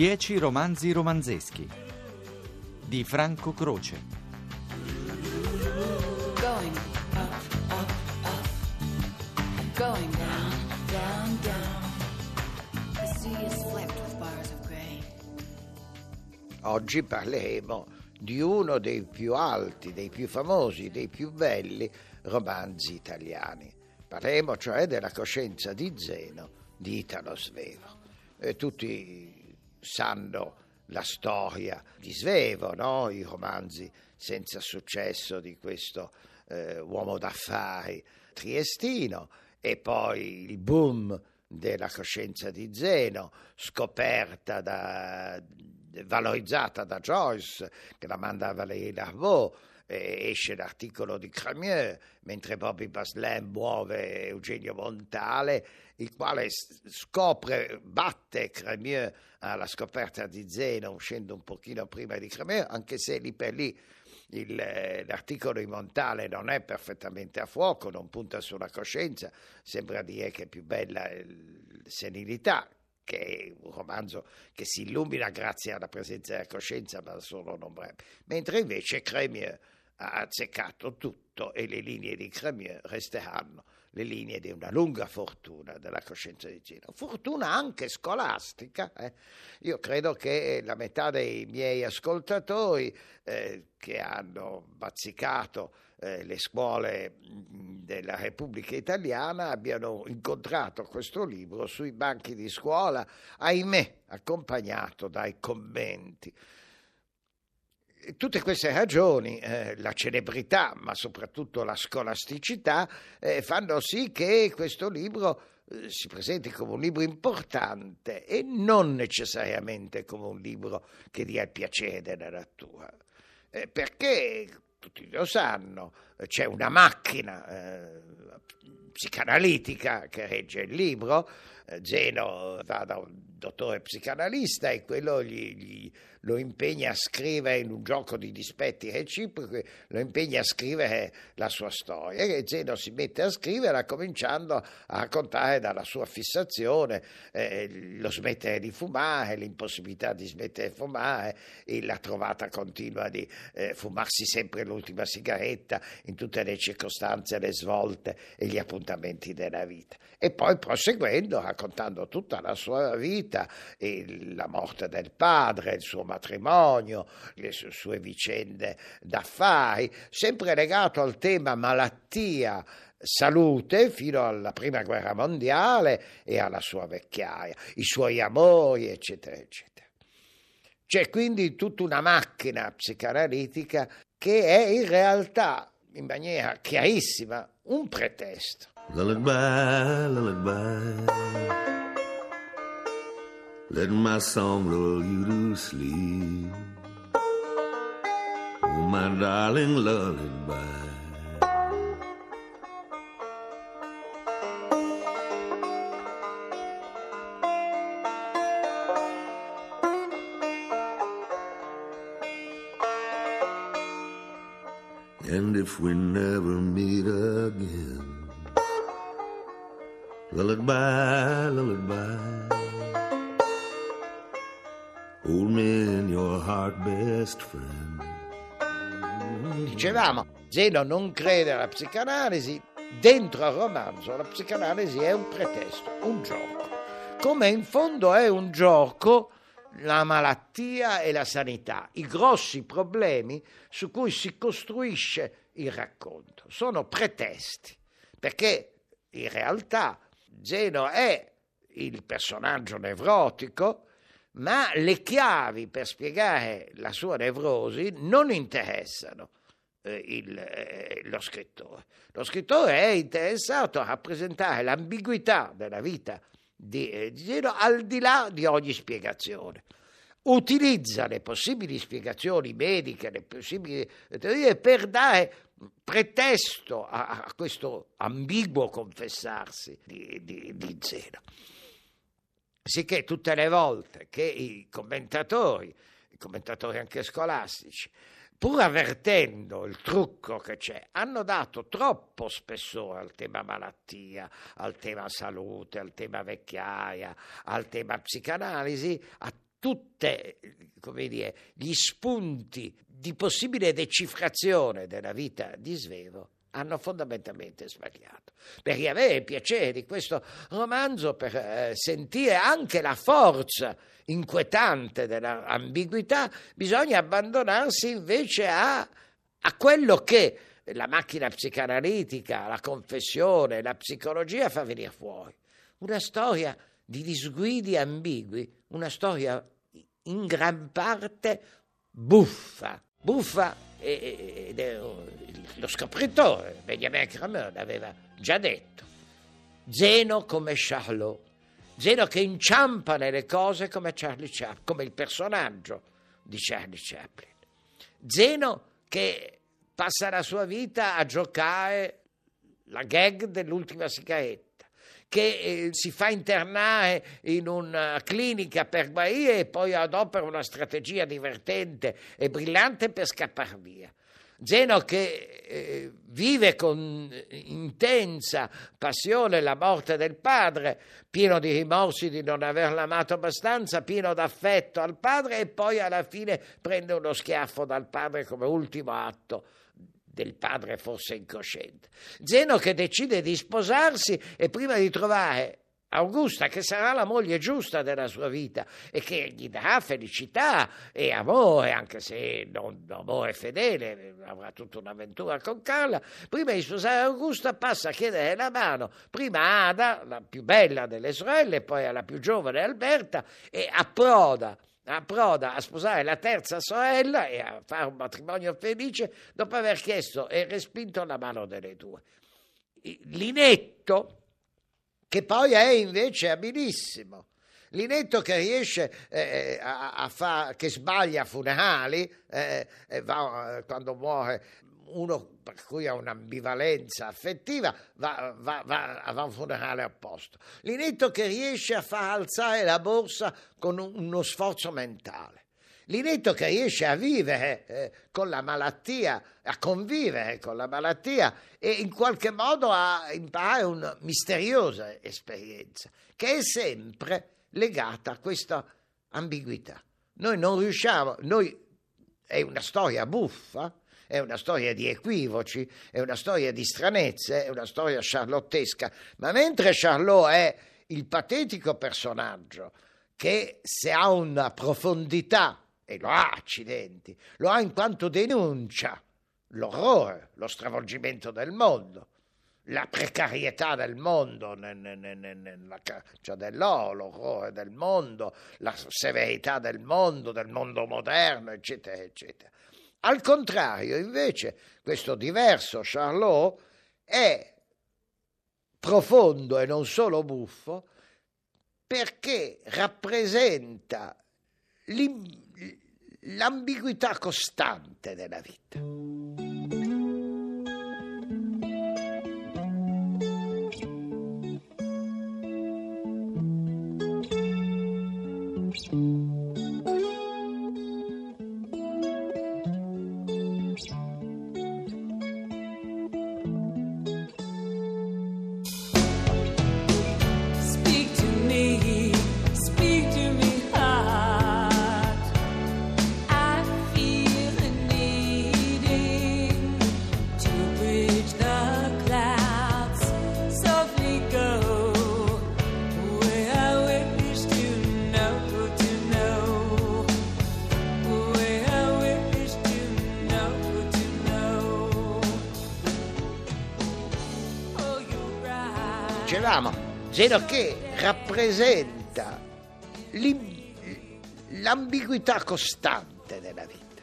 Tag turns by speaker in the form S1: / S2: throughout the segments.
S1: Dieci romanzi romanzeschi di Franco Croce.
S2: Going up, up, up. Going down, down, down. The sea is flecked with bars of gray.
S3: Oggi parleremo di uno dei più alti, dei più famosi, dei più belli romanzi italiani. Parleremo cioè della coscienza di Zeno di Italo Svevo. E tutti sanno la storia di Svevo, no? i romanzi senza successo di questo eh, uomo d'affari triestino e poi il boom della coscienza di Zeno, scoperta da, valorizzata da Joyce, che la manda a Valérie Larvaux, esce l'articolo di Cremieux, mentre Bobby Baslin muove Eugenio Montale, il quale scopre, batte Cremieux alla scoperta di Zeno, uscendo un pochino prima di Cremieux, anche se lì per lì il, eh, l'articolo di Montale non è perfettamente a fuoco, non punta sulla coscienza, sembra dire che è più bella il senilità, che è un romanzo che si illumina grazie alla presenza della coscienza, ma solo non breve. Mentre invece Cremieux ha azzeccato tutto e le linee di Cremieux resteranno le linee di una lunga fortuna della coscienza di Zeno. Fortuna anche scolastica. eh. Io credo che la metà dei miei ascoltatori eh, che hanno bazzicato eh, le scuole mh, della Repubblica Italiana abbiano incontrato questo libro sui banchi di scuola, ahimè, accompagnato dai commenti. Tutte queste ragioni, eh, la celebrità, ma soprattutto la scolasticità, eh, fanno sì che questo libro eh, si presenti come un libro importante e non necessariamente come un libro che dia il piacere della lettura. Eh, perché tutti lo sanno, c'è una macchina eh, psicanalitica che regge il libro. eh, Zeno va da un dottore psicanalista e quello gli, gli- lo impegna a scrivere in un gioco di dispetti reciproci, lo impegna a scrivere la sua storia. E Zeno si mette a scriverla cominciando a raccontare dalla sua fissazione, eh, lo smettere di fumare, l'impossibilità di smettere di fumare, e la trovata continua di eh, fumarsi sempre l'ultima sigaretta in tutte le circostanze, le svolte e gli appuntamenti della vita. E poi proseguendo, raccontando tutta la sua vita, la morte del padre, il suo matrimonio, le su- sue vicende d'affari, sempre legato al tema malattia, salute fino alla prima guerra mondiale e alla sua vecchiaia, i suoi amori, eccetera, eccetera. C'è quindi tutta una macchina psicanalitica che è in realtà, in maniera chiarissima, un pretesto.
S4: Lullaby, lullaby. Let my song lull you to sleep. Oh, my darling lullaby. If we never meet again, lullaby, lullaby. Hold me in your heart, best friend.
S3: Dicevamo, Zeno non crede alla psicanalisi, dentro al romanzo la psicanalisi è un pretesto, un gioco, come in fondo è un gioco la malattia e la sanità, i grossi problemi su cui si costruisce il racconto, sono pretesti, perché in realtà Zeno è il personaggio nevrotico, ma le chiavi per spiegare la sua nevrosi non interessano eh, il- eh, lo scrittore. Lo scrittore è interessato a rappresentare l'ambiguità della vita di, eh, di Zeno al di là di ogni spiegazione. utilizza le possibili spiegazioni mediche, le possibili teorie per dare pretesto a, a questo ambiguo confessarsi di, di, di Zeno. Sicché tutte le volte che i commentatori, i commentatori anche scolastici, pur avvertendo il trucco che c'è, hanno dato troppo spessore al tema malattia, al tema salute, al tema vecchiaia, al tema psicanalisi, a tutti gli spunti di possibile decifrazione della vita di Svevo hanno fondamentalmente sbagliato. Per riavere il piacere di questo romanzo, per eh, sentire anche la forza inquietante dell'ambiguità, bisogna abbandonarsi invece a, a quello che la macchina psicanalitica, la confessione, la psicologia fa venire fuori. Una storia di disguidi ambigui, una storia in gran parte buffa. Buffa ed è lo scopritore, Benjamin Kramer, l'aveva già detto. Zeno come Charlot. Zeno che inciampa nelle cose come Chaplin, come il personaggio di Charlie Chaplin. Zeno che passa la sua vita a giocare la gag dell'ultima sigaretta che eh, si fa internare in una clinica per guarire e poi adopera una strategia divertente e brillante per scappare via. Zeno che eh, vive con intensa passione la morte del padre, pieno di rimorsi di non averla amato abbastanza, pieno d'affetto al padre e poi alla fine prende uno schiaffo dal padre come ultimo atto del padre forse incosciente. Zeno che decide di sposarsi e prima di trovare Augusta, che sarà la moglie giusta della sua vita e che gli darà felicità e amore, anche se non amore fedele, avrà tutta un'avventura con Carla. Prima di sposare Augusta passa a chiedere la mano prima a Ada, la più bella delle sorelle, poi alla più giovane Alberta e approda approda a sposare la terza sorella e a fare un matrimonio felice dopo aver chiesto e respinto la mano delle due. Linetto, che poi è invece abilissimo, Linetto che riesce eh, a, a fare, che sbaglia funerali, eh, va, quando muore uno per cui ha un'ambivalenza affettiva va, va, va, va, a un funerale apposta. Linetto che riesce a far alzare la borsa con un, uno sforzo mentale. Linetto che riesce a vivere eh, con la malattia, a convivere con la malattia e in qualche modo a imparare una misteriosa esperienza che è sempre legata a questa ambiguità. Noi non riusciamo, noi è una storia buffa, è una storia di equivoci, è una storia di stranezze, è una storia charlottesca, ma mentre Charlot è il patetico personaggio che se ha una profondità, e lo ha accidenti, lo ha in quanto denuncia l'orrore, lo stravolgimento del mondo, la precarietà del mondo nella caccia dell'oro, l'orrore del mondo, la severità del mondo, del mondo moderno, eccetera, eccetera. Al contrario, invece, questo diverso Charlot è profondo e non solo buffo perché rappresenta l'ambiguità costante della vita. Zeno che rappresenta l'ambiguità costante della vita,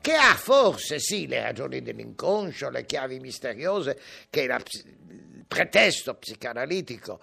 S3: che ha forse sì le ragioni dell'inconscio, le chiavi misteriose che la, il pretesto psicanalitico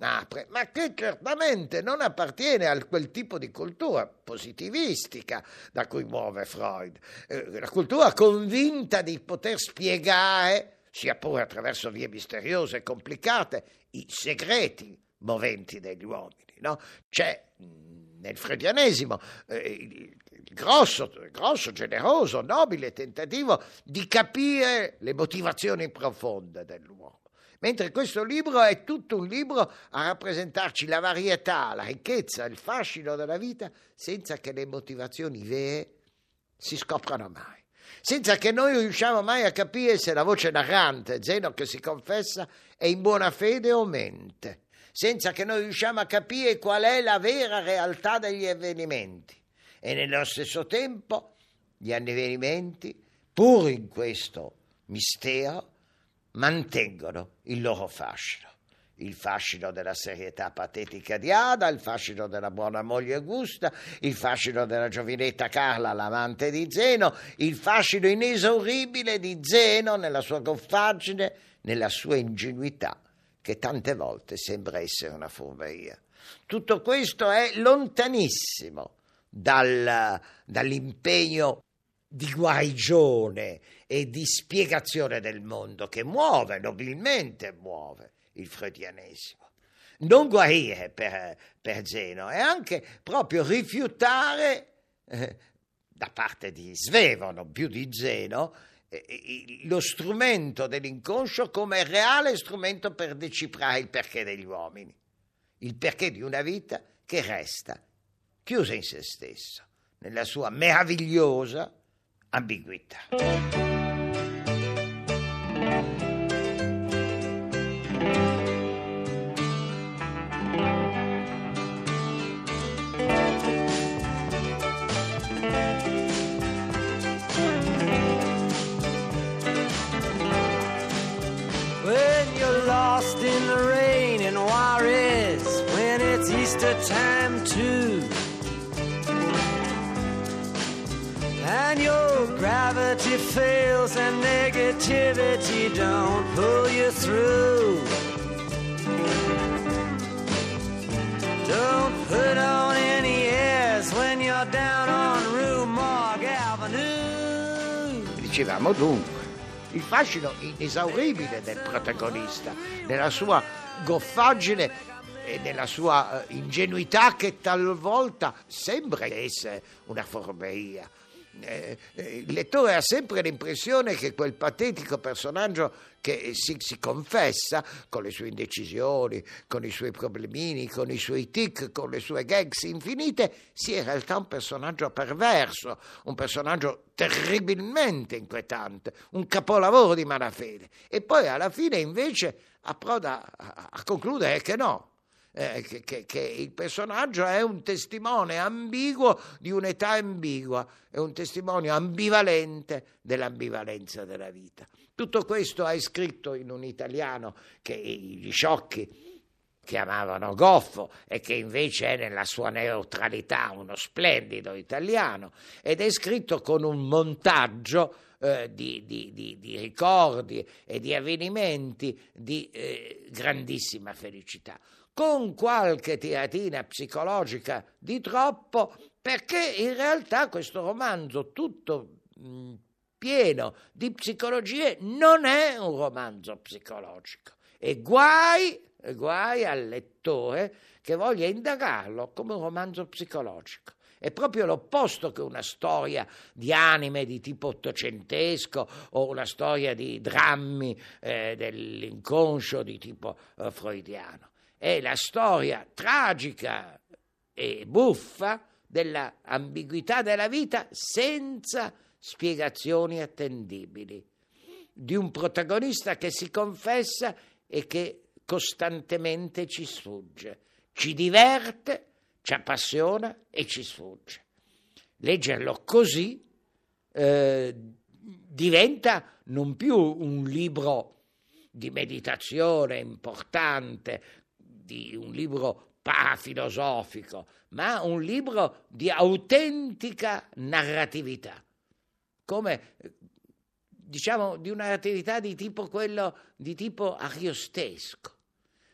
S3: apre, ma che certamente non appartiene a quel tipo di cultura positivistica da cui muove Freud, eh, la cultura convinta di poter spiegare, sia pure attraverso vie misteriose e complicate, i segreti moventi degli uomini. No? C'è nel freudianesimo eh, il il grosso, grosso, generoso, nobile tentativo di capire le motivazioni profonde dell'uomo. Mentre questo libro è tutto un libro a rappresentarci la varietà, la ricchezza, il fascino della vita, senza che le motivazioni vere si scoprano mai. Senza che noi riusciamo mai a capire se la voce narrante, Zeno che si confessa, è in buona fede o mente. Senza che noi riusciamo a capire qual è la vera realtà degli avvenimenti e nello stesso tempo gli avvenimenti, pur in questo mistero, mantengono il loro fascino. Il fascino della serietà patetica di Ada, il fascino della buona moglie Augusta, il fascino della giovinetta Carla, l'amante di Zeno, il fascino inesauribile di Zeno nella sua goffaggine, nella sua ingenuità, che tante volte sembra essere una furberia. Tutto questo è lontanissimo dal, dall'impegno di guarigione e di spiegazione del mondo che muove, nobilmente muove il freudianesimo. Non guarire per, per Zeno è anche proprio rifiutare eh, da parte di Svevo, più di Zeno, eh, lo strumento dell'inconscio come reale strumento per decifrare il perché degli uomini, il perché di una vita che resta chiusa in se stesso, nella sua meravigliosa ambiguità.
S5: Negativity don't pull you through. Don't put on any airs when you're down on Rue Morgue Avenue.
S3: Dicevamo dunque, il fascino inesauribile del protagonista, nella sua goffaggine e nella sua eh, ingenuità che talvolta sembra essere una forberia. Eh, eh, il lettore ha sempre l'impressione che quel patetico personaggio che si, si, confessa con le sue indecisioni, con i suoi problemini, con i suoi tic, con le sue gags infinite, sia in realtà un personaggio perverso, un personaggio terribilmente inquietante, un capolavoro di malafede. E poi alla fine invece approda a, a concludere che no, eh, che, che, il personaggio è un testimone ambiguo di un'età ambigua, è un testimonio ambivalente dell'ambivalenza della vita. Tutto questo hai scritto in un italiano che gli sciocchi chiamavano goffo e che invece è nella sua neutralità uno splendido italiano ed è scritto con un montaggio eh, di, di, di, di, ricordi e di avvenimenti di eh, grandissima felicità con qualche tiratina psicologica di troppo, perché in realtà questo romanzo tutto mh, pieno di psicologie non è un romanzo psicologico. E guai, guai al lettore che voglia indagarlo come un romanzo psicologico. È proprio l'opposto che una storia di anime di tipo ottocentesco o una storia di drammi eh, dell'inconscio di tipo eh, freudiano è la storia tragica e buffa dell'ambiguità della vita senza spiegazioni attendibili, di un protagonista che si confessa e che costantemente ci sfugge, ci diverte, ci appassiona e ci sfugge. Leggerlo così eh, diventa non più un libro di meditazione importante di un libro parafilosofico, ma un libro di autentica narratività, come diciamo di una narratività di tipo quello di tipo ariostesco,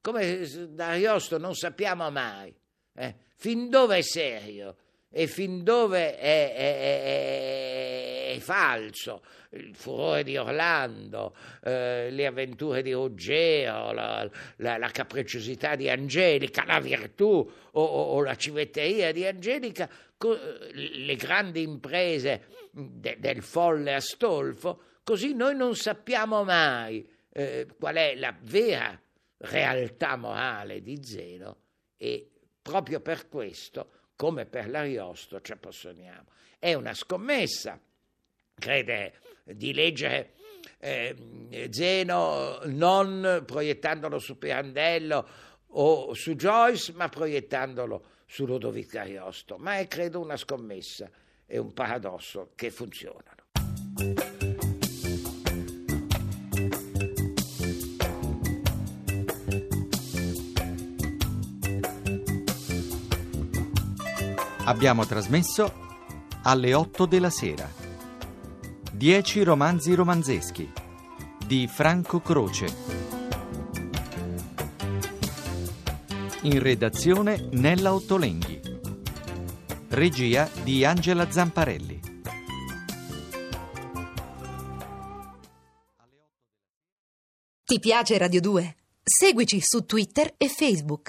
S3: come da Ariosto non sappiamo mai eh, fin dove è serio e fin dove è, è- è- è falso. Il furore di Orlando, eh, le avventure di Ruggero, la, la- la capricciosità di Angelica, la virtù o, o- o la civetteria di Angelica, co- le grandi imprese de- del folle Astolfo, così noi non sappiamo mai eh, qual è la vera realtà morale di Zeno e proprio per questo, come per l'Ariosto, ci appossoniamo. È una scommessa, crede di leggere eh, Zeno non proiettandolo su Pirandello o su Joyce, ma proiettandolo su Ludovico Ariosto. Ma è credo una scommessa e un paradosso che funzionano.
S1: Abbiamo trasmesso alle 8 della sera. 10 romanzi romanzeschi di Franco Croce. In redazione Nella Ottolenghi. Regia di Angela Zamparelli.
S6: Ti piace Radio 2? Seguici su Twitter e Facebook.